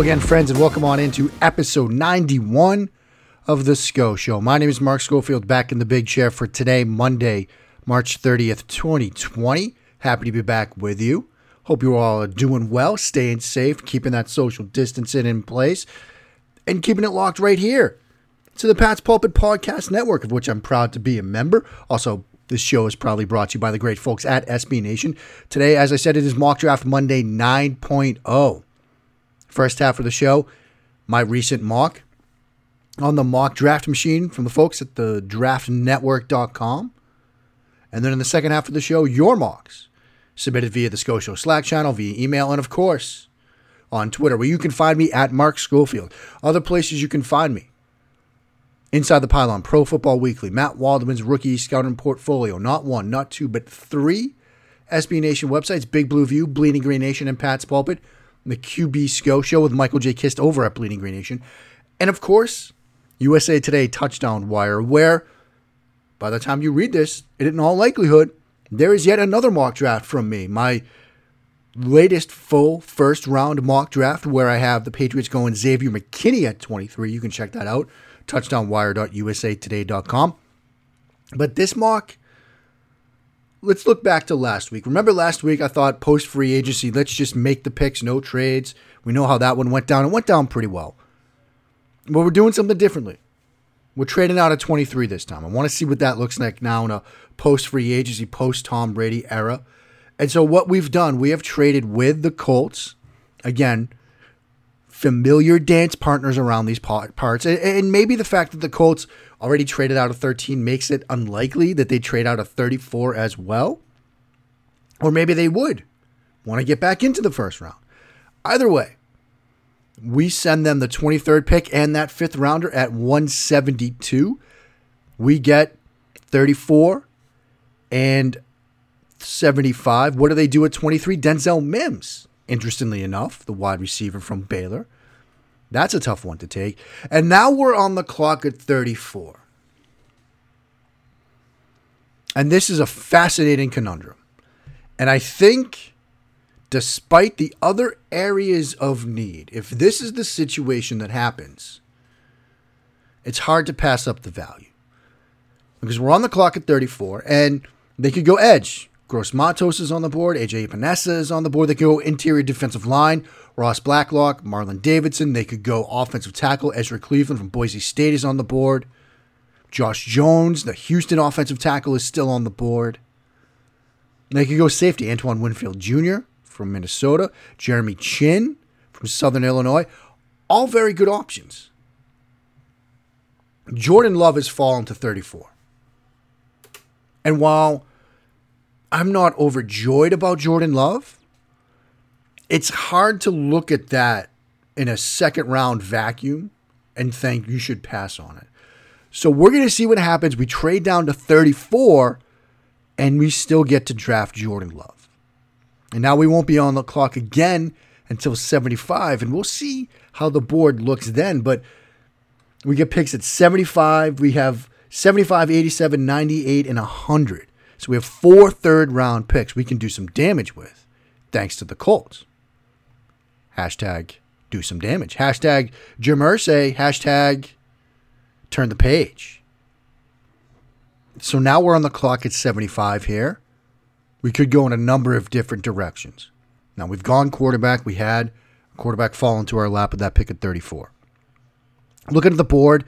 Again, friends, and welcome on into episode 91 of The SCO Show. My name is Mark Schofield, back in the big chair for today, Monday, March 30th, 2020. Happy to be back with you. Hope you all are doing well, staying safe, keeping that social distancing in place, and keeping it locked right here to the Pat's Pulpit Podcast Network, of which I'm proud to be a member. Also, this show is probably brought to you by the great folks at SB Nation. Today, as I said, it is Mock Draft Monday 9.0. First half of the show, my recent mock on the mock draft machine from the folks at the draftnetwork.com. And then in the second half of the show, your mocks submitted via the SCO Show Slack channel, via email, and of course on Twitter, where you can find me at Mark Schofield. Other places you can find me. Inside the Pylon, Pro Football Weekly, Matt Waldman's rookie scouting portfolio. Not one, not two, but three SB Nation websites Big Blue View, Bleeding Green Nation, and Pat's Pulpit the QB SCO show with Michael J. Kist over at Bleeding Green Nation. And of course, USA Today Touchdown Wire, where by the time you read this, in all likelihood, there is yet another mock draft from me. My latest full first round mock draft where I have the Patriots going Xavier McKinney at 23. You can check that out. Touchdownwire.usatoday.com. But this mock let's look back to last week. Remember last week I thought post free agency, let's just make the picks, no trades. We know how that one went down. It went down pretty well. But we're doing something differently. We're trading out at 23 this time. I want to see what that looks like now in a post free agency, post Tom Brady era. And so what we've done, we have traded with the Colts. Again, familiar dance partners around these parts. And maybe the fact that the Colts already traded out of 13 makes it unlikely that they trade out of 34 as well. Or maybe they would want to get back into the first round. Either way, we send them the 23rd pick and that fifth rounder at 172. We get 34 and 75. What do they do at 23? Denzel Mims, interestingly enough, the wide receiver from Baylor. That's a tough one to take. And now we're on the clock at 34. And this is a fascinating conundrum. And I think, despite the other areas of need, if this is the situation that happens, it's hard to pass up the value. Because we're on the clock at 34, and they could go edge. Gross Matos is on the board. AJ Epenesa is on the board. They could go interior defensive line. Ross Blacklock, Marlon Davidson. They could go offensive tackle. Ezra Cleveland from Boise State is on the board. Josh Jones, the Houston offensive tackle, is still on the board. They could go safety. Antoine Winfield Jr. from Minnesota. Jeremy Chinn from Southern Illinois. All very good options. Jordan Love has fallen to 34. And while I'm not overjoyed about Jordan Love, it's hard to look at that in a second round vacuum and think you should pass on it. So we're going to see what happens. We trade down to 34 and we still get to draft Jordan Love. And now we won't be on the clock again until 75 and we'll see how the board looks then, but we get picks at 75, we have 75, 87, 98 and 100. So we have four third round picks we can do some damage with thanks to the Colts. Hashtag do some damage. Hashtag Jim Irsay. Hashtag turn the page. So now we're on the clock at 75 here. We could go in a number of different directions. Now we've gone quarterback. We had quarterback fall into our lap with that pick at 34. Looking at the board,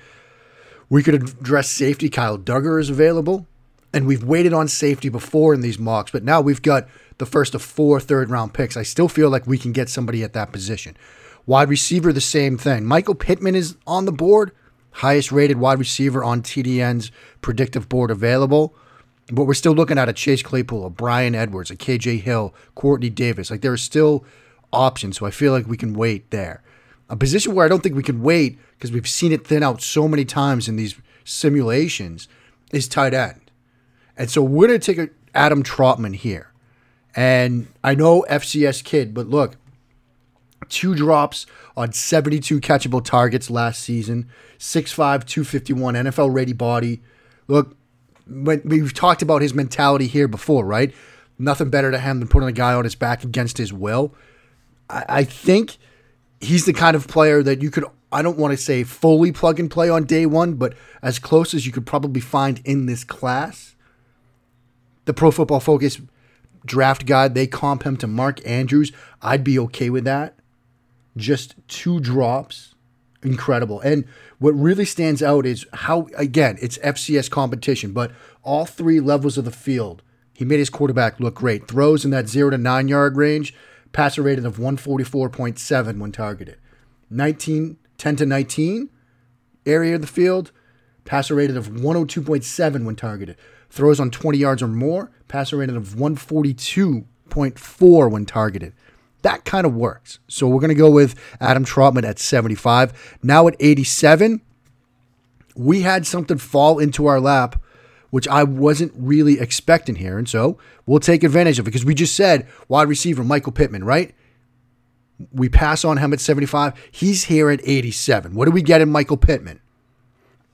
we could address safety. Kyle Dugger is available. And we've waited on safety before in these mocks, but now we've got the first of four third round picks. I still feel like we can get somebody at that position. Wide receiver, the same thing. Michael Pittman is on the board, highest rated wide receiver on TDN's predictive board available. But we're still looking at a Chase Claypool, a Bryan Edwards, a KJ Hill, Quartney Davis. Like there are still options, so I feel like we can wait there. A position where I don't think we can wait because we've seen it thin out so many times in these simulations is tight end. And so we're going to take a Adam Trautman here. And I know FCS kid, but look, two drops on 72 catchable targets last season, 6'5, 251, NFL ready body. Look, we've talked about his mentality here before, right? Nothing better to him than putting a guy on his back against his will. I, I think he's the kind of player that you could I don't want to say fully plug and play on day one, but as close as you could probably find in this class. The Pro Football Focus draft guide, they comp him to Mark Andrews. I'd be okay with that. Just two drops. Incredible. And what really stands out is how, again, it's FCS competition, but all three levels of the field, he made his quarterback look great. Throws in that zero to nine yard range, passer rating of 144.7 when targeted. 19, 10 to 19 area of the field, passer rating of 102.7 when targeted. Throws on 20 yards or more, passer rating of 142.4 when targeted. That kind of works. So we're going to go with Adam Trautman at 75. Now at 87, we had something fall into our lap which I wasn't really expecting here. And so we'll take advantage of it because we just said wide receiver Michael Pittman, right? We pass on him at 75. He's here at 87. What do we get in Michael Pittman?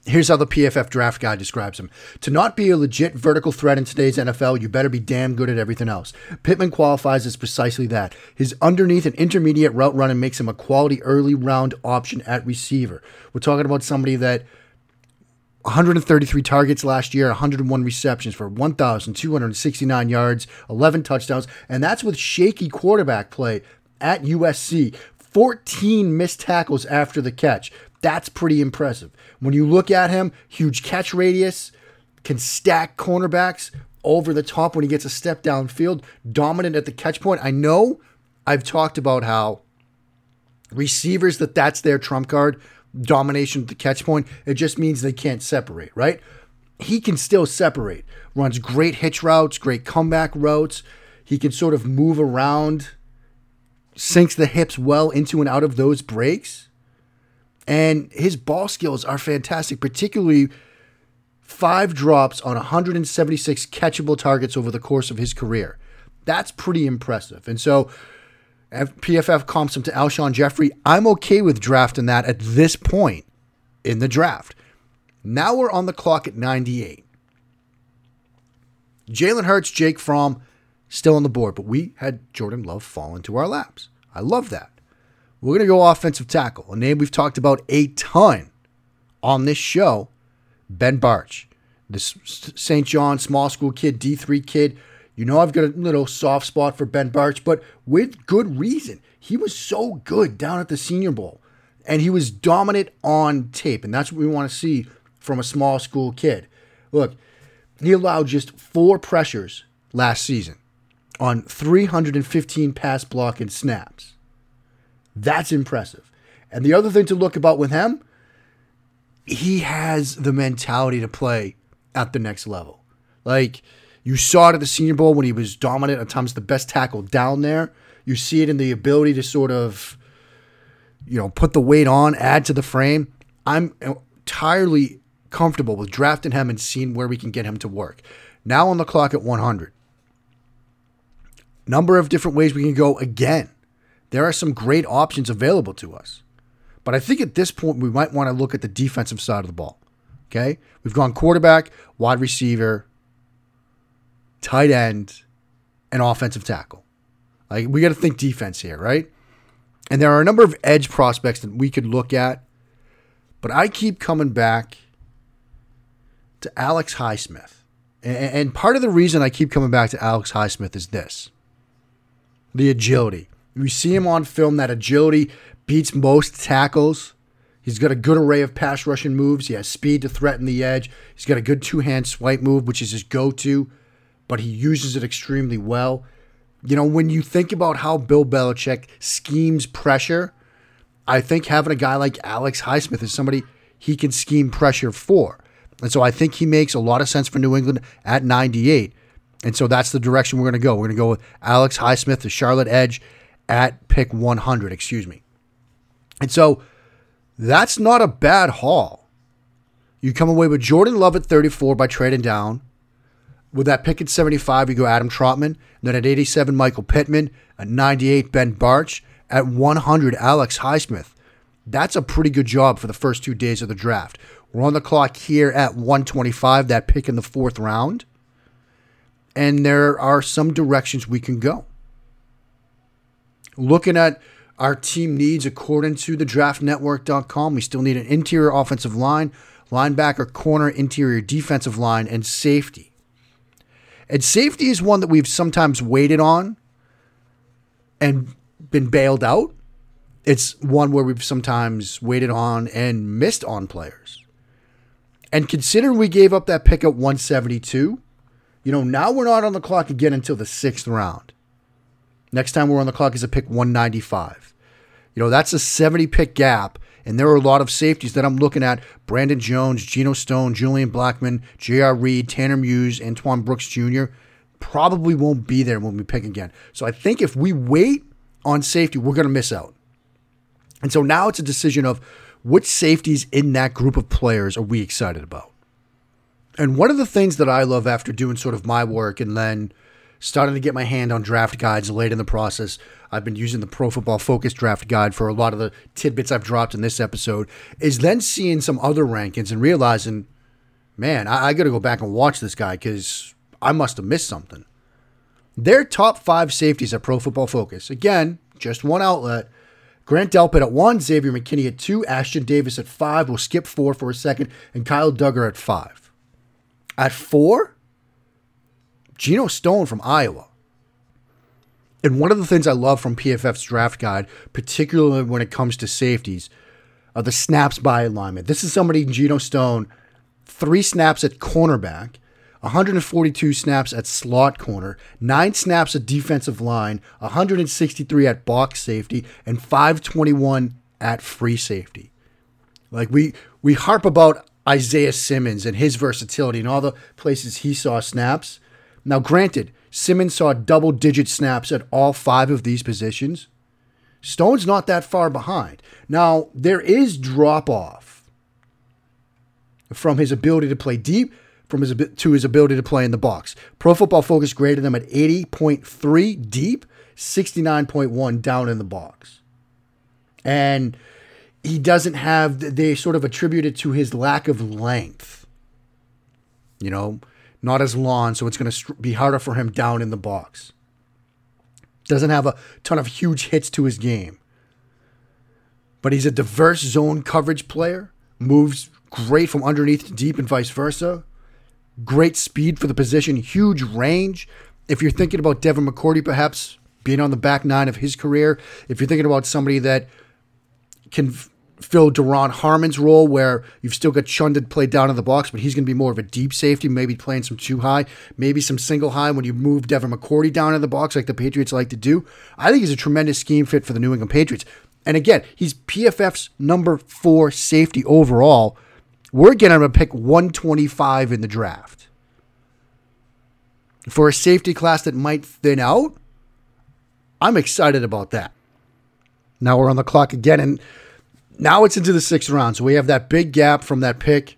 Here's how the PFF draft guide describes him. To not be a legit vertical threat in today's NFL, you better be damn good at everything else. Pittman qualifies as precisely that. His underneath and intermediate route running makes him a quality early round option at receiver. We're talking about somebody that 133 targets last year, 101 receptions for 1,269 yards, 11 touchdowns, and that's with shaky quarterback play at USC. 14 missed tackles after the catch. That's pretty impressive. When you look at him, huge catch radius, can stack cornerbacks over the top when he gets a step downfield, dominant at the catch point. I know I've talked about how receivers that that's their trump card domination at the catch point. It just means they can't separate, right? He can still separate. Runs great hitch routes, great comeback routes. He can sort of move around, sinks the hips well into and out of those breaks. And his ball skills are fantastic, particularly five drops on 176 catchable targets over the course of his career. That's pretty impressive. And so PFF comps him to Alshon Jeffery. I'm okay with drafting that at this point in the draft. Now we're on the clock at 98. Jalen Hurts, Jake Fromm, still on the board, but we had Jordan Love fall into our laps. I love that. We're going to go offensive tackle, a name we've talked about a ton on this show Ben Bartch, this St. John small school kid, D3 kid you know, I've got a little soft spot for Ben Bartch, but with good reason. He was so good down at the Senior Bowl, and he was dominant on tape, and that's what we want to see from a small school kid. Look, he allowed just four pressures last season on 315 pass blocking snaps. That's impressive. And the other thing to look about with him, he has the mentality to play at the next level. Like, you saw it at the Senior Bowl when he was dominant, at times the best tackle down there. You see it in the ability to sort of, you know, put the weight on, add to the frame. I'm entirely comfortable with drafting him and seeing where we can get him to work. Now on the clock at 100. Number of different ways we can go again. There are some great options available to us. But I think at this point, we might want to look at the defensive side of the ball. Okay? We've gone quarterback, wide receiver, tight end, and offensive tackle. Like we got to think defense here, right? And there are a number of edge prospects that we could look at, but I keep coming back to Alex Highsmith. And part of the reason I keep coming back to Alex Highsmith is this the agility. We see him on film, that agility beats most tackles. He's got a good array of pass rushing moves. He has speed to threaten the edge. He's got a good two hand swipe move, which is his go to but he uses it extremely well. You know, when you think about how Bill Belichick schemes pressure, I think having a guy like Alex Highsmith is somebody he can scheme pressure for. And so I think he makes a lot of sense for New England at 98. And so that's the direction we're going to go. We're going to go with Alex Highsmith, the Charlotte Edge, at pick 100, excuse me. And so that's not a bad haul. You come away with Jordan Love at 34 by trading down. With that pick at 75, you go Adam Trautman. Then at 87, Michael Pittman. At 98, Ben Bartch. At 100, Alex Highsmith. That's a pretty good job for the first two days of the draft. We're on the clock here at 125, that pick in the fourth round. And there are some directions we can go. Looking at our team needs according to the draftnetwork.com. We still need an interior offensive line, linebacker, corner, interior defensive line, and safety. And safety is one that we've sometimes waited on and been bailed out. It's one where we've sometimes waited on and missed on players. And considering we gave up that pick at 172, you know, now we're not on the clock again until the sixth round. Next time we're on the clock is a pick 195. You know, that's a 70 pick gap. And there are a lot of safeties that I'm looking at Brandon Jones, Geno Stone, Julian Blackmon, J.R. Reed, Tanner Muse, Antoine Brooks Jr. probably won't be there when we pick again. So I think if we wait on safety, we're going to miss out. And so now it's a decision of which safeties in that group of players are we excited about? And one of the things that I love after doing sort of my work and then starting to get my hand on draft guides late in the process, I've been using the Pro Football Focus draft guide for a lot of the tidbits I've dropped in this episode, is then seeing some other rankings and realizing, man, I, I got to go back and watch this guy because I must have missed something. Their top five safeties at Pro Football Focus, again, just one outlet, Grant Delpit at one, Xavier McKinney at two, Ashton Davis at five. We'll skip four for a second, and Kyle Dugger at five. At four, Geno Stone from Iowa. And one of the things I love from PFF's draft guide, particularly when it comes to safeties, are the snaps by alignment. This is somebody, Geno Stone, three snaps at cornerback, 142 snaps at slot corner, 9 snaps at defensive line, 163 at box safety, and 521 at free safety. Like we we harp about Isaiah Simmons and his versatility and all the places he saw snaps. Now granted, Simmons saw double digit snaps at all 5 of these positions. Stone's not that far behind. Now, there is drop off from his ability to play deep from his to his ability to play in the box. Pro Football Focus graded them at 80.3 deep, 69.1 down in the box. And he doesn't have they sort of attribute it to his lack of length. You know, not as long, so it's going to be harder for him down in the box. Doesn't have a ton of huge hits to his game. But he's a diverse zone coverage player, moves great from underneath to deep and vice versa great speed for the position, huge range. If you're thinking about Devin McCourty, perhaps being on the back nine of his career, if you're thinking about somebody that can fill Duron Harmon's role, where you've still got Chunda play down in the box, but he's going to be more of a deep safety, maybe playing some two high, maybe some single high when you move Devin McCourty down in the box, like the Patriots like to do. I think he's a tremendous scheme fit for the New England Patriots. And again, he's PFF's number four safety overall we're getting him to pick 125 in the draft. For a safety class that might thin out, I'm excited about that. Now we're on the clock again, and now it's into the sixth round. So we have that big gap from that pick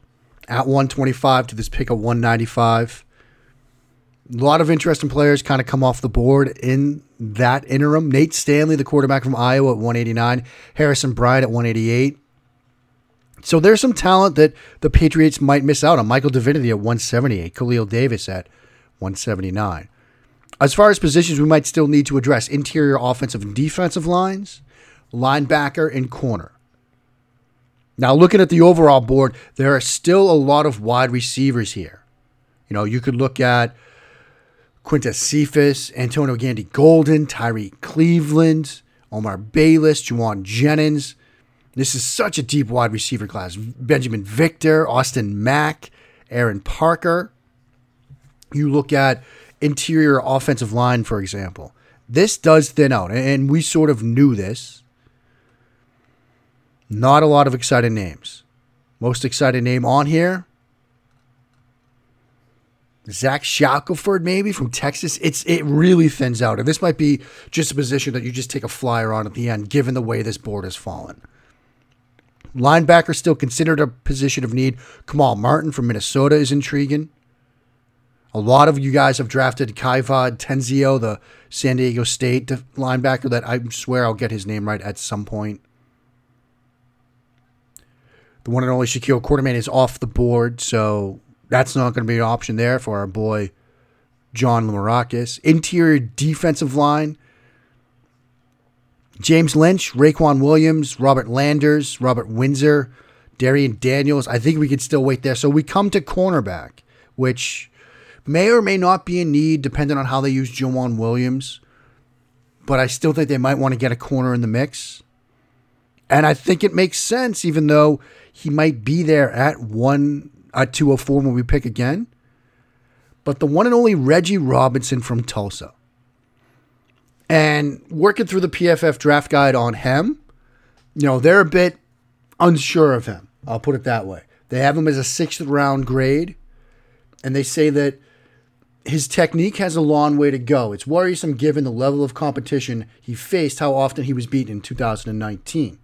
at 125 to this pick at 195. A lot of interesting players kind of come off the board in that interim. Nate Stanley, the quarterback from Iowa, at 189. Harrison Bryant at 188. So there's some talent that the Patriots might miss out on. Michael Divinity at 178, Khalil Davis at 179. As far as positions we might still need to address, interior offensive and defensive lines, linebacker, and corner. Now, looking at the overall board, there are still a lot of wide receivers here. You know, you could look at Quintez Cephus, Antonio Gandy Golden, Tyree Cleveland, Omar Bayless, Jauan Jennings. This is such a deep wide receiver class. Benjamin Victor, Austin Mack, Aaron Parker. You look at interior offensive line, for example. This does thin out, and we sort of knew this. Not a lot of exciting names. Most exciting name on here Zach Shackelford, maybe from Texas. It's it really thins out, and this might be just a position that you just take a flyer on at the end, given the way this board has fallen. Linebacker still considered a position of need. Kamal Martin from Minnesota is intriguing. A lot of you guys have drafted Kayvon Tenzio, the San Diego State linebacker that I swear I'll get his name right at some point. The one and only Shaquille Quarterman is off the board, so that's not going to be an option there for our boy John Lamarakis. Interior defensive line. James Lynch, Raequan Williams, Robert Landers, Robert Windsor, Darian Daniels. I think we could still wait there. So we come to cornerback, which may or may not be in need, depending on how they use Joejuan Williams. But I still think they might want to get a corner in the mix. And I think it makes sense, even though he might be there at one at 204 when we pick again. But the one and only Reggie Robinson from Tulsa. And working through the PFF draft guide on him, you know, they're a bit unsure of him. I'll put it that way. They have him as a sixth round grade, and they say that his technique has a long way to go. It's worrisome given the level of competition he faced, how often he was beaten in 2019.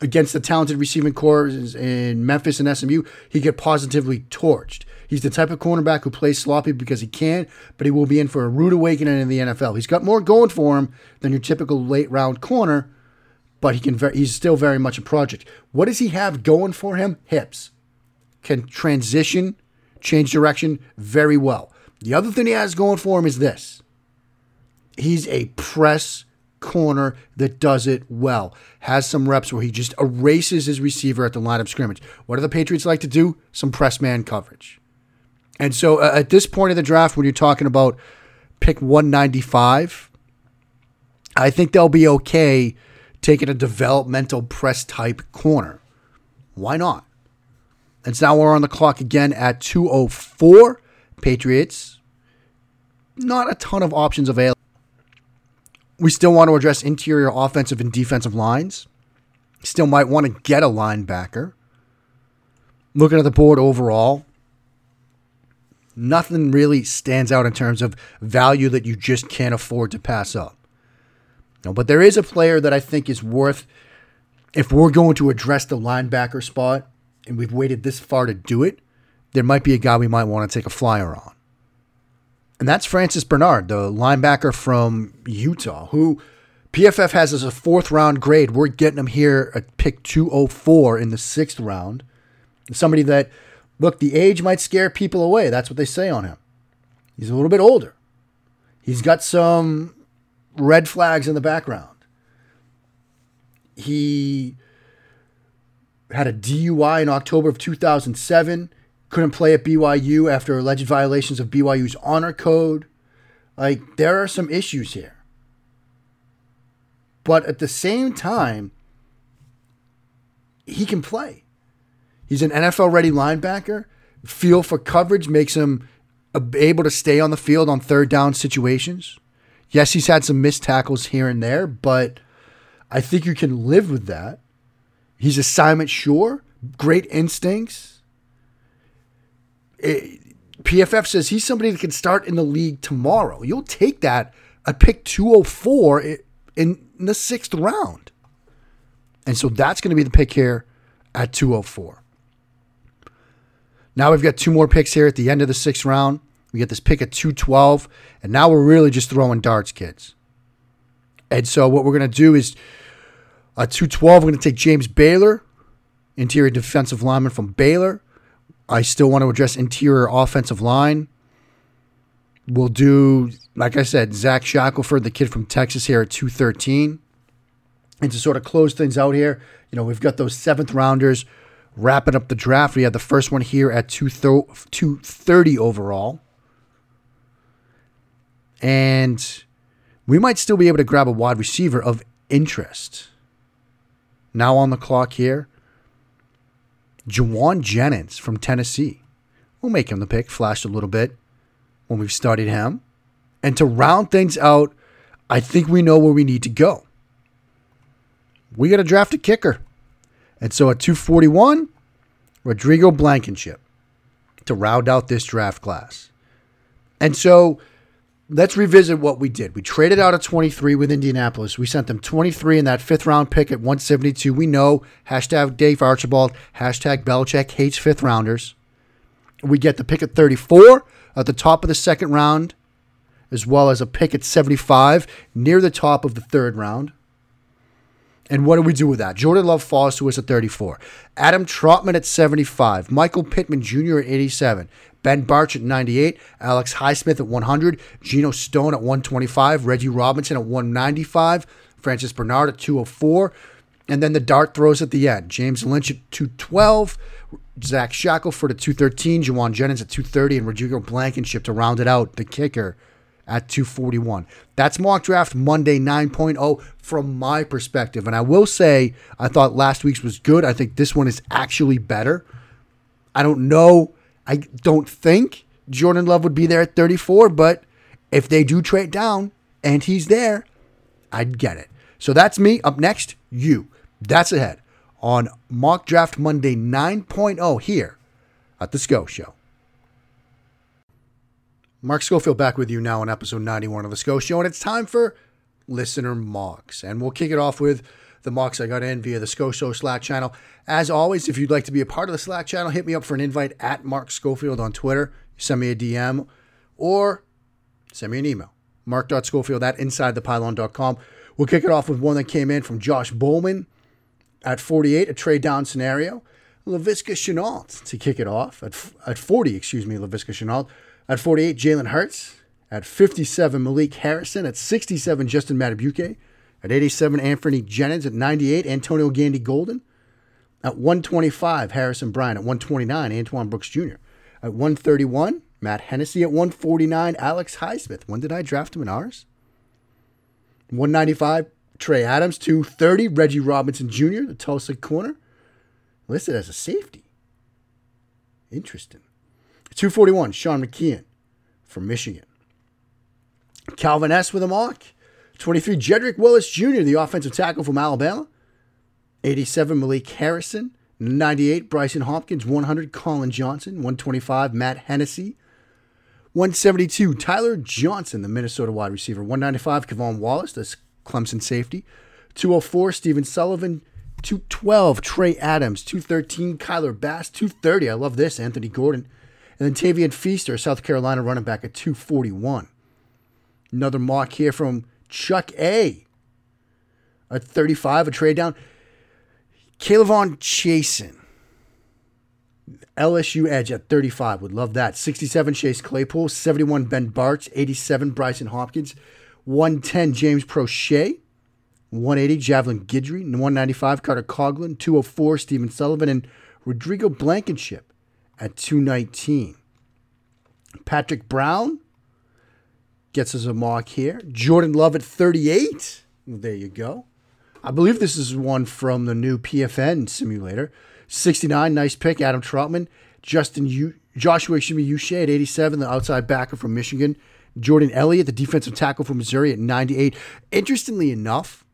Against the talented receiving corps in Memphis and SMU, he get positively torched. He's the type of cornerback who plays sloppy because he can, but he will be in for a rude awakening in the NFL. He's got more going for him than your typical late round corner, but he can. He's still very much a project. What does he have going for him? Hips. Can transition, change direction very well. The other thing he has going for him is this. He's a press corner that does it well. Has some reps where he just erases his receiver at the line of scrimmage. What do the Patriots like to do? Some press man coverage. And so uh, at this point in the draft, when you're talking about pick 195, I think they'll be okay taking a developmental press type corner. Why not? And so now we're on the clock again at 204. Patriots, not a ton of options available. We still want to address interior offensive and defensive lines. Still might want to get a linebacker. Looking at the board overall, nothing really stands out in terms of value that you just can't afford to pass up. No, but there is a player that I think is worth, if we're going to address the linebacker spot, and we've waited this far to do it, there might be a guy we might want to take a flyer on. And that's Francis Bernard, the linebacker from Utah, who PFF has as a fourth round grade. We're getting him here at pick 204 in the sixth round. Somebody that Look, the age might scare people away. That's what they say on him. He's a little bit older. He's got some red flags in the background. He had a DUI in October of 2007. Couldn't play at BYU after alleged violations of BYU's honor code. Like, there are some issues here. But at the same time, he can play. He's an NFL ready linebacker. Feel for coverage makes him able to stay on the field on third down situations. Yes, he's had some missed tackles here and there, but I think you can live with that. He's assignment sure, great instincts. Eh, it, PFF says he's somebody that can start in the league tomorrow. You'll take that at pick 204 in, in the sixth round. And so that's going to be the pick here at 204. Now we've got two more picks here at the end of the sixth round. We get this pick at 212, and now we're really just throwing darts, kids. And so what we're going to do is at 212, we're going to take James Baylor, interior defensive lineman from Baylor. I still want to address interior offensive line. We'll do, like I said, Zach Shackelford, the kid from Texas, here at 213. And to sort of close things out here, you know, we've got those seventh rounders wrapping up the draft. We had the first one here at 230 overall. And we might still be able to grab a wide receiver of interest. Now on the clock here, Jauan Jennings from Tennessee. We'll make him the pick, flashed a little bit when we've studied him. And to round things out, I think we know where we need to go. We got to draft a kicker. And so at 241, Rodrigo Blankenship to round out this draft class. And so let's revisit what we did. We traded out at 23 with Indianapolis. We sent them 23 in that fifth round pick at 172. We know hashtag Dave Archibald, hashtag Belichick hates fifth rounders. We get the pick at 34 at the top of the second round, as well as a pick at 75 near the top of the third round. And what do we do with that? Jordan Love falls to us at 34. Adam Trautman at 75. Michael Pittman Jr. at 87. Ben Bartch at 98. Alex Highsmith at 100. Geno Stone at 125. Reggie Robinson at 195. Francis Bernard at 204. And then the dart throws at the end. James Lynch at 212. Zach Shackelford at 213. Jauan Jennings at 230. And Rodrigo Blankenship to round it out, the kicker at 241. That's mock draft Monday 9.0 from my perspective. And I will say, I thought last week's was good. I think this one is actually better. I don't know. I don't think Jordan Love would be there at 34, but if they do trade down and he's there, I'd get it. So that's me. Up next, you. That's ahead on Mock Draft Monday 9.0 here at The SCO Show. Mark Schofield back with you now on episode 91 of The SCO Show, and it's time for listener mocks. And we'll kick it off with the mocks I got in via the SCO Show Slack channel. As always, if you'd like to be a part of the Slack channel, hit me up for an invite at Mark Schofield on Twitter. Send me a DM or send me an email. Mark.schofield at InsideThePylon.com. We'll kick it off with one that came in from Josh Bowman at 48, a trade down scenario. Laviska Shenault to kick it off at, at 40, excuse me, Laviska Shenault. At 48, Jalen Hurts. At 57, Malik Harrison. At 67, Justin Madubuike. At 87, Anfernee Jennings. At 98, Antonio Gandy Golden. At 125, Harrison Bryant. At 129, Antoine Brooks Jr. At 131, Matt Hennessy. At 149, Alex Highsmith. When did I draft him in ours? 195, Trey Adams. 230, Reggie Robinson Jr., the Tulsa corner. Listed as a safety. Interesting. 241, Sean McKeon from Michigan. Calvin S. with a mock. 23, Jedrick Wills Jr., the offensive tackle from Alabama. 87, Malik Harrison. 98, Brycen Hopkins. 100, Collin Johnson. 125, Matt Hennessy. 172, Tyler Johnson, the Minnesota wide receiver. 195, K'Von Wallace, the Clemson safety. 204, Stephen Sullivan. 212, Trey Adams. 213, Kyler Bass. 230, I love this, Anthony Gordon. And then Tavien Feaster, South Carolina running back at 241. Another mock here from Chuck A. At 35, a trade down. K'Lavon Chaisson. LSU edge at 35. Would love that. 67, Chase Claypool. 71, Ben Bartch. 87, Brycen Hopkins. 110, James Proche. 180, Javelin Guidry. 195, Carter Coughlin. 204, Stephen Sullivan. And Rodrigo Blankenship at 219. Patrick Brown gets us a mark here. Jordan Love at 38. There you go. I believe this is one from the new PFN simulator. 69, nice pick. Adam Trautman. Justin U- Joshua Shimi Uche at 87, the outside backer from Michigan. Jordan Elliott, the defensive tackle from Missouri at 98. Interestingly enough,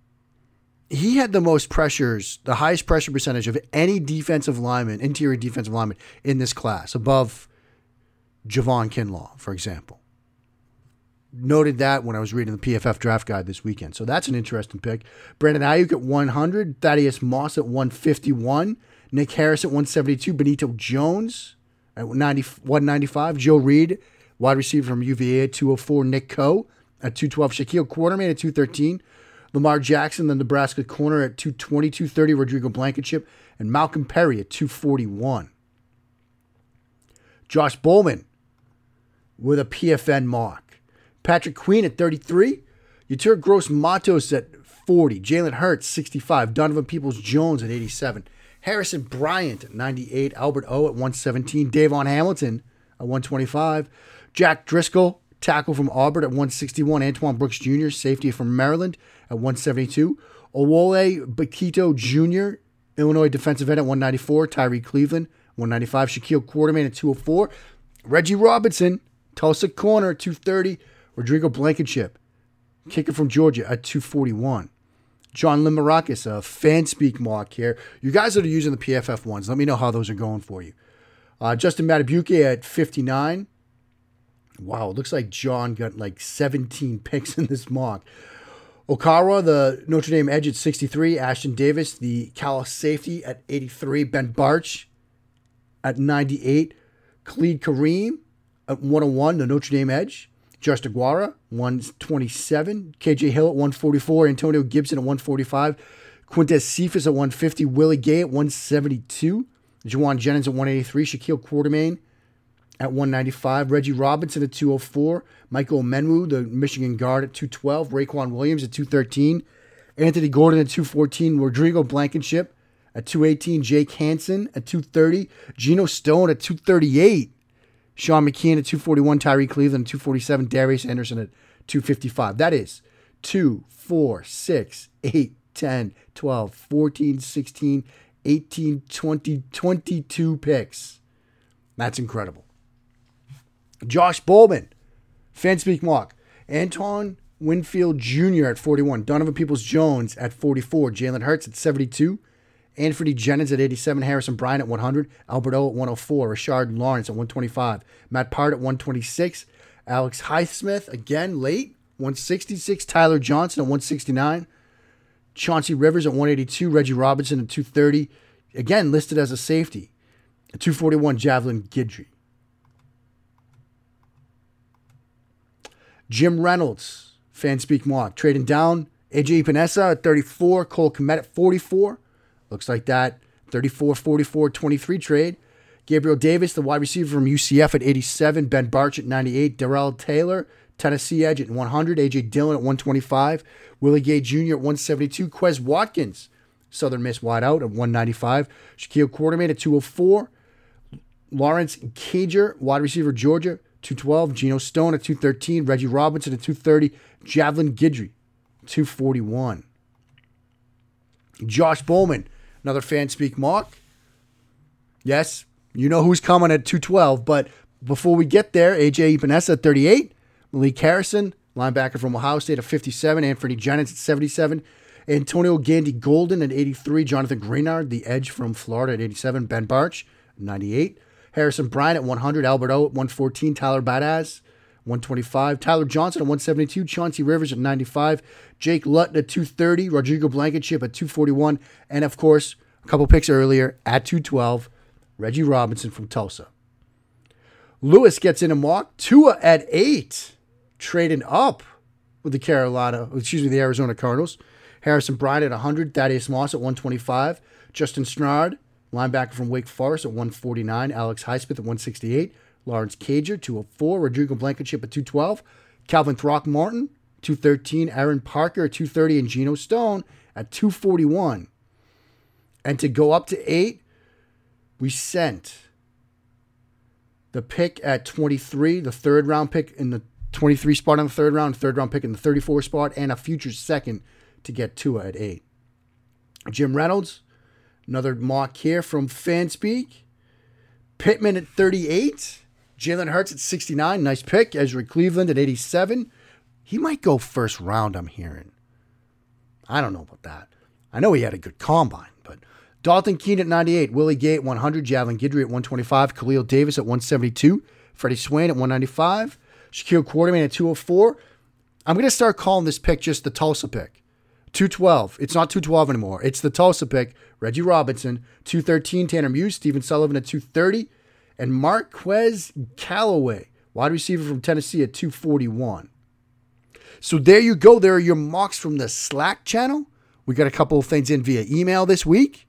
he had the most pressures, the highest pressure percentage of any defensive lineman, interior defensive lineman in this class, above Javon Kinlaw, for example. Noted that when I was reading the PFF draft guide this weekend. So that's an interesting pick. Brandon Ayuk at 100, Thaddeus Moss at 151, Nick Harris at 172, Benito Jones at 90, 195, Joe Reed, wide receiver from UVA at 204, Nick Coe at 212, Shaquille Quarterman at 213, Lamar Jackson, the Nebraska corner at 220, 230, Rodrigo Blankenship, and Malcolm Perry at 241. Josh Bowman with a PFN mock. Patrick Queen at 33. Yetur Gross Matos at 40. Jalen Hurts, 65. Donovan Peoples Jones at 87. Harrison Bryant at 98. Albert O at 117. Davon Hamilton at 125. Jack Driscoll, tackle from Auburn at 161. Antoine Brooks Jr., safety from Maryland at 172. Oluwole Betiku Jr., Illinois defensive end at 194. Tyree Cleveland, 195. Shaquille Quarterman at 204. Reggie Robinson, Tulsa corner, 230. Rodrigo Blankenship, kicker from Georgia at 241. John Limarakis, a fan speak mock here. You guys that are using the PFF ones, let me know how those are going for you. Uh, Justin Madubuike at 59. Wow, it looks like John got like 17 picks in this mock. Okwara, the Notre Dame edge at 63. Ashton Davis, the Cal safety at 83. Ben Bartch at 98. Khalid Kareem at 101, the Notre Dame edge. Josh DeGuara, 127. KJ Hill at 144. Antonio Gibson at 145. Quintez Cephus at 150. Willie Gay at 172. Jauan Jennings at 183. Shaquille Quarterman at 195. Reggie Robinson at 204. Michael Onwenu, the Michigan guard, at 212. Raequan Williams at 213. Anthony Gordon at 214. Rodrigo Blankenship at 218. Jake Hansen at 230. Geno Stone at 238. Sean McKeon at 241. Tyree Cleveland at 247. Darius Anderson at 255. That is 2, 4, 6, 8, 10, 12, 14, 16, 18, 20, 22 picks. That's incredible. Josh Bowman, Fanspeak Mock. Anton Winfield Jr. at 41. Donovan Peoples Jones at 44. Jalen Hurts at 72. Anfernee Jennings at 87. Harrison Bryant at 100. Alberto at 104. Rashard Lawrence at 125. Matt Peart at 126. Alex Highsmith again late. 166. Tyler Johnson at 169. Chauncey Rivers at 182. Reggie Robinson at 230. Again, listed as a safety. At 241, Javelin Guidry. Jim Reynolds, Fanspeak Mock, trading down. AJ Epenesa at 34. Cole Kmet at 44. Looks like that 34 44 23 trade. Gabriel Davis, the wide receiver from UCF at 87. Ben Bartch at 98. Darrell Taylor, Tennessee Edge at 100. AJ Dillon at 125. Willie Gay Jr. at 172. Quez Watkins, Southern Miss wideout at 195. Shaquille Quarterman at 204. Lawrence Cager, wide receiver, Georgia, 212. Geno Stone at 213. Reggie Robinson at 230. Javelin Guidry, 241. Josh Bowman, another fan speak mock. Yes, you know who's coming at 212, but before we get there, AJ Epenesa at 38. Malik Harrison, linebacker from Ohio State at 57. Anfernee Jennings at 77. Antonio Gandy Golden at 83. Jonathan Greenard, the edge from Florida at 87. Ben Bartch, 98. Harrison Bryant at 100. Albert O at 114. Tyler Biadasz, 125. Tyler Johnson at 172. Chauncey Rivers at 95. Jake Luton at 230. Rodrigo Blankenship at 241. And of course, a couple picks earlier at 212, Reggie Robinson from Tulsa. Lewis gets in a mock. Tua at 8. Trading up with the Carolina, excuse me, the Arizona Cardinals. Harrison Bryant at 100. Thaddeus Moss at 125. Justin Strnad Linebacker from Wake Forest at 149. Alex Highsmith at 168. Lawrence Cager, 204. Rodrigo Blankenship at 212. Calvin Throckmorton, 213. Aaron Parker at 230. And Geno Stone at 241. And to go up to eight, we sent the pick at 23, the third round pick in the 23 spot on the third round, third round pick in the 34 spot, and a future second to get Tua at eight. Jim Reynolds, Another mock here from Fanspeak. Pittman at 38. Jalen Hurts at 69. Nice pick. Ezra Cleveland at 87. He might go first round, I'm hearing. I don't know about that. I know he had a good combine, but Dalton Keene at 98. Willie Gay at 100. Javelin Guidry at 125. Khalil Davis at 172. Freddie Swain at 195. Shaquille Quarterman at 204. I'm going to start calling this pick just the Tulsa pick. 212. It's not 212 anymore. It's the Tulsa pick. Reggie Robinson. 213. Tanner Muse. Stephen Sullivan at 230. And Marquez Callaway, wide receiver from Tennessee at 241. So there you go. There are your mocks from the Slack channel. We got a couple of things in via email this week.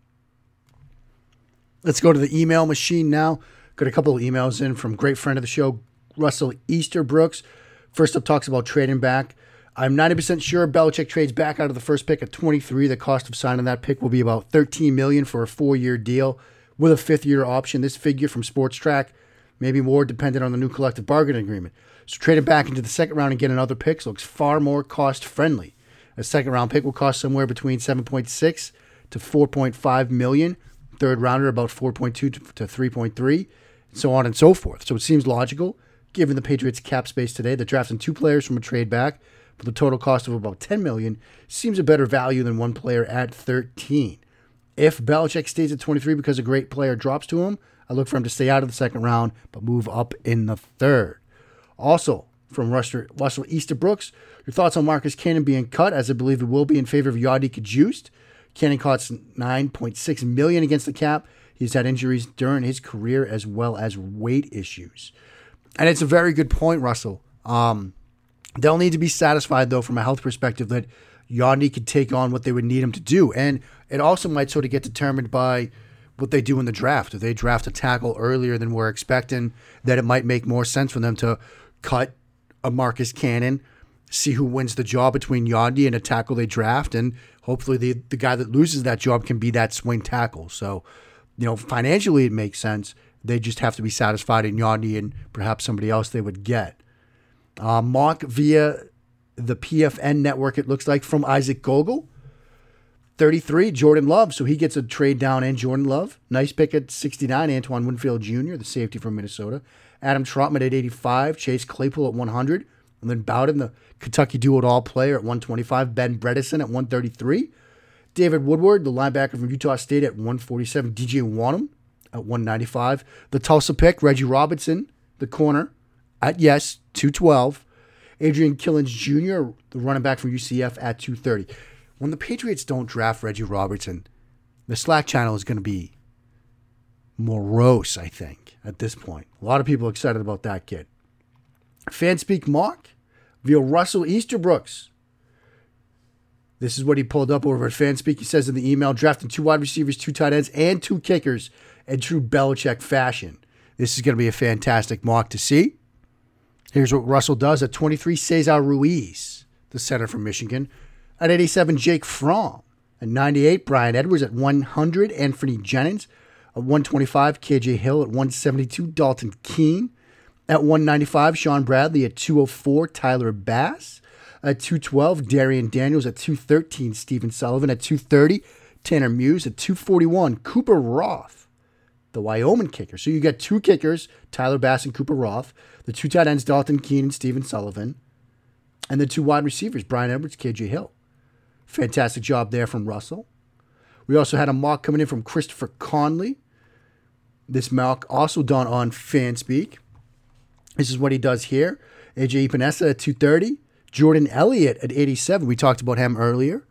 Let's go to the email machine now. Got a couple of emails in from great friend of the show, Russell Easterbrooks. First up, talks about trading back. I'm 90% sure Belichick trades back out of the first pick at 23. The cost of signing that pick will be about 13 million for a four-year deal with a fifth-year option. This figure from Spotrac may be more dependent on the new collective bargaining agreement. So trading back into the second round and getting other picks looks far more cost-friendly. A second-round pick will cost somewhere between 7.6 to 4.5 million. Third rounder about 4.2 to 3.3, and so on and so forth. So it seems logical, given the Patriots' cap space today, that drafting two players from a trade back for the total cost of about 10 million seems a better value than one player at 13. If Belichick stays at 23 because a great player drops to him, I look for him to stay out of the second round but move up in the third. Also, from Russell, Russell Easterbrooks, your thoughts on Marcus Cannon being cut, as I believe it will be in favor of Yodny Cajuste. Cannon costs 9.6 million against the cap. He's had injuries during his career as well as weight issues. And it's a very good point, Russell. Um, They'll need to be satisfied, though, from a health perspective, that Yodny could take on what they would need him to do. And it also might sort of get determined by what they do in the draft. If they draft a tackle earlier than we're expecting, that it might make more sense for them to cut a Marcus Cannon, see who wins the job between Yodny and a tackle they draft, and Hopefully, the, the guy that loses that job can be that swing tackle. So, you know, financially, it makes sense. They just have to be satisfied in Yandy and perhaps somebody else they would get. Uh, Mark via the PFN network, it looks like, from Isaac Gogol. 33, Jordan Love. So he gets a trade down and Jordan Love. Nice pick at 69, Antoine Winfield Jr., the safety from Minnesota. Adam Trautman at 85, Chase Claypool at 100, and then Bowden, the Kentucky it all player at 125, Ben Bredeson at 133, David Woodward, the linebacker from Utah State at 147, DJ Wonnum at 195, the Tulsa pick, Reggie Robinson, the corner at yes, 212, Adrian Killins Jr., the running back from UCF at 230. When the Patriots don't draft Reggie Robertson, the Slack channel is going to be morose, I think, at this point. A lot of people excited about that kid. Fanspeak Mark via Russell Easterbrooks. This is what he pulled up over at Fanspeak. He says in the email, drafting two wide receivers, two tight ends, and two kickers in true Belichick fashion. This is going to be a fantastic mock to see. Here's what Russell does at 23, Cesar Ruiz, the center from Michigan. At 87, Jake Fromm. At 98, Bryan Edwards. At 100, Anfernee Jennings. At 125, KJ Hill. At 172, Dalton Keene. At 195, Sean Bradley. At 204, Tyler Bass. At 212, Darian Daniels. At 213, Stephen Sullivan. At 230, Tanner Muse. At 241, Cooper Roth, the Wyoming kicker. So you get two kickers, Tyler Bass and Cooper Roth. The two tight ends, Dalton Keene and Stephen Sullivan. And the two wide receivers, Bryan Edwards, KJ Hill. Fantastic job there from Russell. We also had a mock coming in from Christopher Conley. This mock also done on Fanspeak. This is what he does here. AJ Epenesa at 230. Jordan Elliott at 87. We talked about him earlier.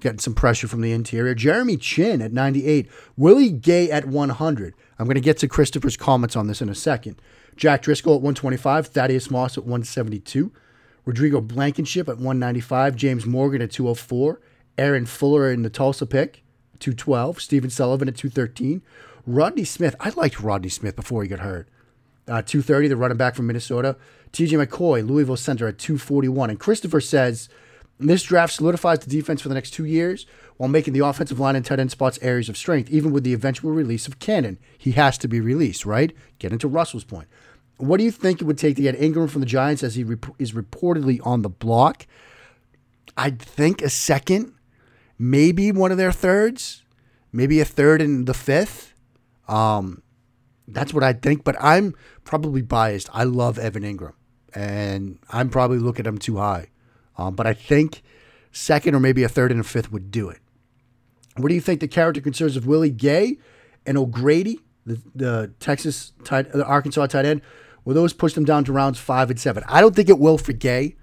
Getting some pressure from the interior. Jeremy Chinn at 98. Willie Gay at 100. I'm going to get to Christopher's comments on this in a second. Jack Driscoll at 125. Thaddeus Moss at 172. Rodrigo Blankenship at 195, James Morgan at 204, Aaron Fuller in the Tulsa pick, 212, Stephen Sullivan at 213, Rodney Smith. I liked Rodney Smith before he got hurt. Uh, 230, the running back from Minnesota. TJ McCoy, Louisville Center at 241. And Christopher says this draft solidifies the defense for the next two years while making the offensive line and tight end spots areas of strength, even with the eventual release of Cannon. He has to be released, right? Get into Russell's point. What do you think it would take to get Engram from the Giants as he rep- is reportedly on the block? I'd think a second, maybe one of their thirds, maybe a third and the fifth. Um, that's what I think, but I'm probably biased. I love Evan Engram, and I'm probably looking at him too high. Um, but I think second or maybe a third and a fifth would do it. What do you think the character concerns of Willie Gay and O'Grady, the, the Texas tight, the Arkansas tight end? Will those push them down to rounds five and seven? I don't think it will for Gay.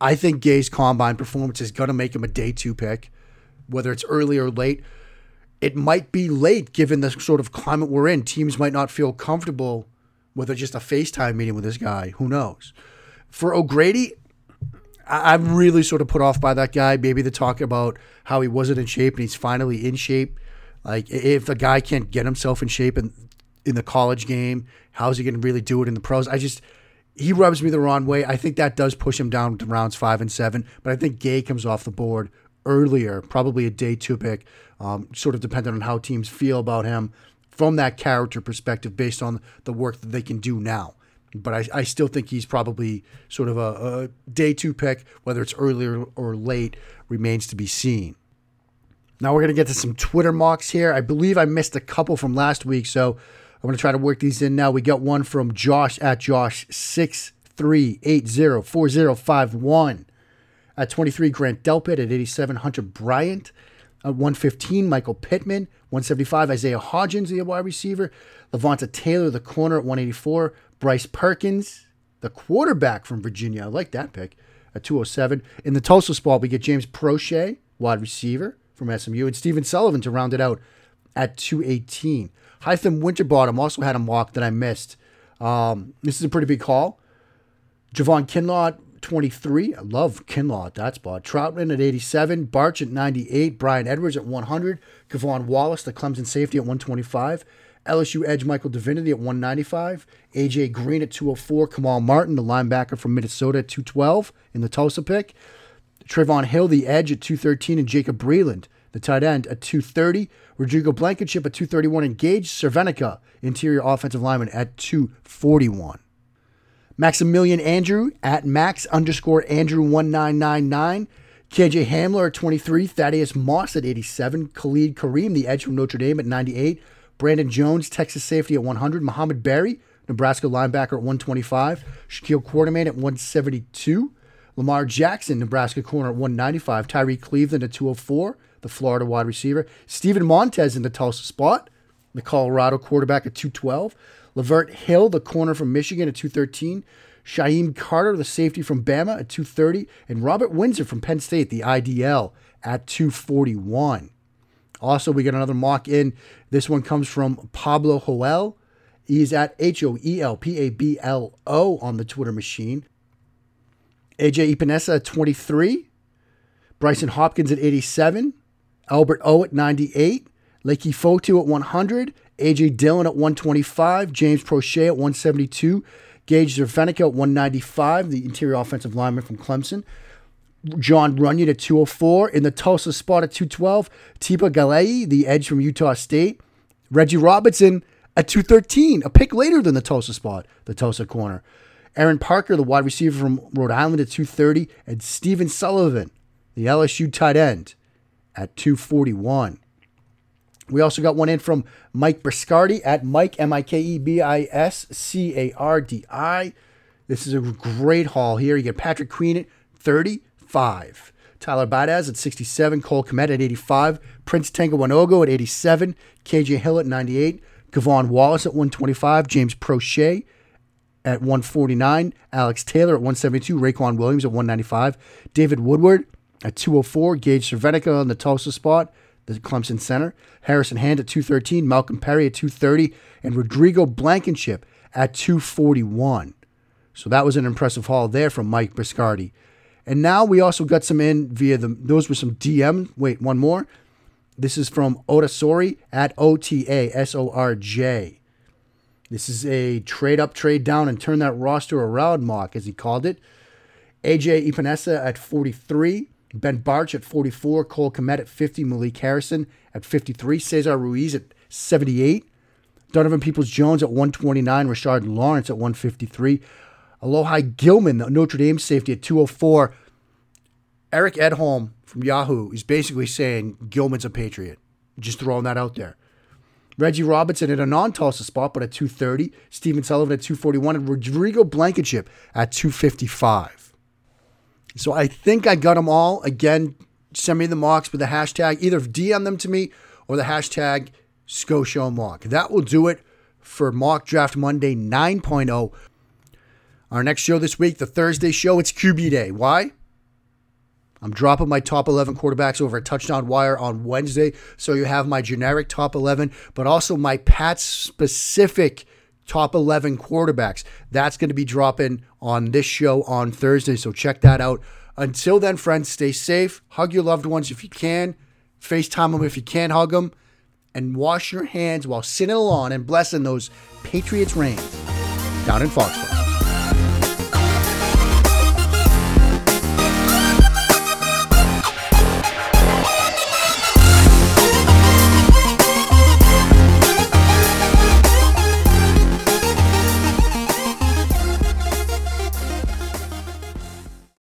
I think Gay's combine performance is going to make him a day two pick, whether it's early or late. It might be late given the sort of climate we're in. Teams might not feel comfortable with just a FaceTime meeting with this guy. Who knows? For O'Grady, I'm really sort of put off by that guy. Maybe the talk about how he wasn't in shape and he's finally in shape. Like if a guy can't get himself in shape and in the college game. How's he going to really do it in the pros? I just he rubs me the wrong way. I think that does push him down to rounds five and seven, but I think Gay comes off the board earlier, probably a day two pick, um, sort of dependent on how teams feel about him from that character perspective based on the work that they can do now. But I, I still think he's probably sort of a, a day two pick, whether it's earlier or late, remains to be seen. Now we're going to get to some Twitter mocks here. I believe I missed a couple from last week, so I'm going to try to work these in now. We got one from Josh at Josh six three eight zero four zero five one. At 23, Grant Delpit. At 87, Hunter Bryant. At 115, Michael Pittman. 175, Isaiah Hodgins, the wide receiver. Levonta Taylor, the corner at 184. Bryce Perkins, the quarterback from Virginia. I like that pick. At 207. In the Tulsa spot, we get James Proche, wide receiver from SMU, and Stephen Sullivan to round it out at 218. Hytham Winterbottom also had a mock that I missed. Um, this is a pretty big call. Javon Kinlaw, 23. I love Kinlaw at that spot. Trautman at 87. Bartch at 98. Bryan Edwards at 100. K'Von Wallace, the Clemson safety, at 125. LSU edge Michael Divinity at 195. AJ Green at 204. Kamal Martin, the linebacker from Minnesota, at 212 in the Tulsa pick. Trayvon Hill, the edge at 213, and Jacob Breeland, the tight end, at 230. Rodrigo Blankenship at 231, and Gage Cervenka, interior offensive lineman, at 241. Maximilian Andrew at max underscore Andrew 1999. KJ Hamler at 23, Thaddeus Moss at 87, Khalid Kareem, the edge from Notre Dame at 98, Brandon Jones, Texas safety at 100, Mohamed Barry, Nebraska linebacker at 125, Shaquille Quarterman at 172, Lamar Jackson, Nebraska corner at 195, Tyree Cleveland at 204, the Florida wide receiver, Steven Montez in the Tulsa spot, the Colorado quarterback at 212, Lavert Hill, the corner from Michigan at 213, Shyheim Carter, the safety from Bama at 230, and Robert Windsor from Penn State, the IDL, at 241. Also, we got another mock in. This one comes from Pablo Hoel. He's at H O E L P A B L O on the Twitter machine. AJ Epenesa at 23. Brycen Hopkins at 87. Albert O at 98. Leki Fotu at 100. AJ Dillon at 125. James Proche at 172. Gage Cervenka at 195, the interior offensive lineman from Clemson. Jon Runyan at 204. In the Tulsa spot at 212, Tipa Galeai, the edge from Utah State. Reggie Robinson at 213, a pick later than the Tulsa spot, the Tulsa corner. Aaron Parker, the wide receiver from Rhode Island at 230. And Stephen Sullivan, the LSU tight end, at 241. We also got one in from Mike Biscardi at Mike, M I K E B I S C A R D I. This is a great haul here. You get Patrick Queen at 35. Tyler Biadasz at 67. Cole Kmet at 85. Prince Tega Wanogho at 87. KJ Hill at 98. K'Von Wallace at 125. James Proche at 149. Alex Taylor at 172. Raequan Williams at 195. David Woodward at 204. Gage Cervenka on the Tulsa spot the Clemson center. Harrison Hand at 213, Malcolm Perry at 230, and Rodrigo Blankenship at 241. So that was an impressive haul there from Mike Biscardi. And now we also got some in via the, those were some DM. Wait, one more. This is from Otasori at O T A S O R J. This is a trade up, trade down, and turn that roster around mock, as he called it. AJ Epenesa at 43. Ben Bartch at 44, Cole Kmet at 50, Malik Harrison at 53, Cesar Ruiz at 78, Donovan Peoples Jones at 129, Rashard Lawrence at 153, Alohi Gilman, the Notre Dame safety at 204. Eric Edholm from Yahoo is basically saying Gilman's a Patriot. Just throwing that out there. Reggie Robinson at a non Tulsa spot, but at 230. Stephen Sullivan at 241. And Rodrigo Blankenship at 255. So I think I got them all. Again, send me the mocks with the hashtag. Either DM them to me or the hashtag ScoShow Mock. That will do it for Mock Draft Monday 9.0. Our next show this week, the Thursday show, it's QB Day. Why? I'm dropping my top 11 quarterbacks over a touchdown wire on Wednesday. So you have my generic top 11, but also my Pat specific top 11 quarterbacks. That's going to be dropping on this show on Thursday. So check that out. Until then, friends, stay safe. Hug your loved ones if you can. FaceTime them if you can't hug them. And wash your hands while sitting along and blessing those Patriots reigns down in Foxborough.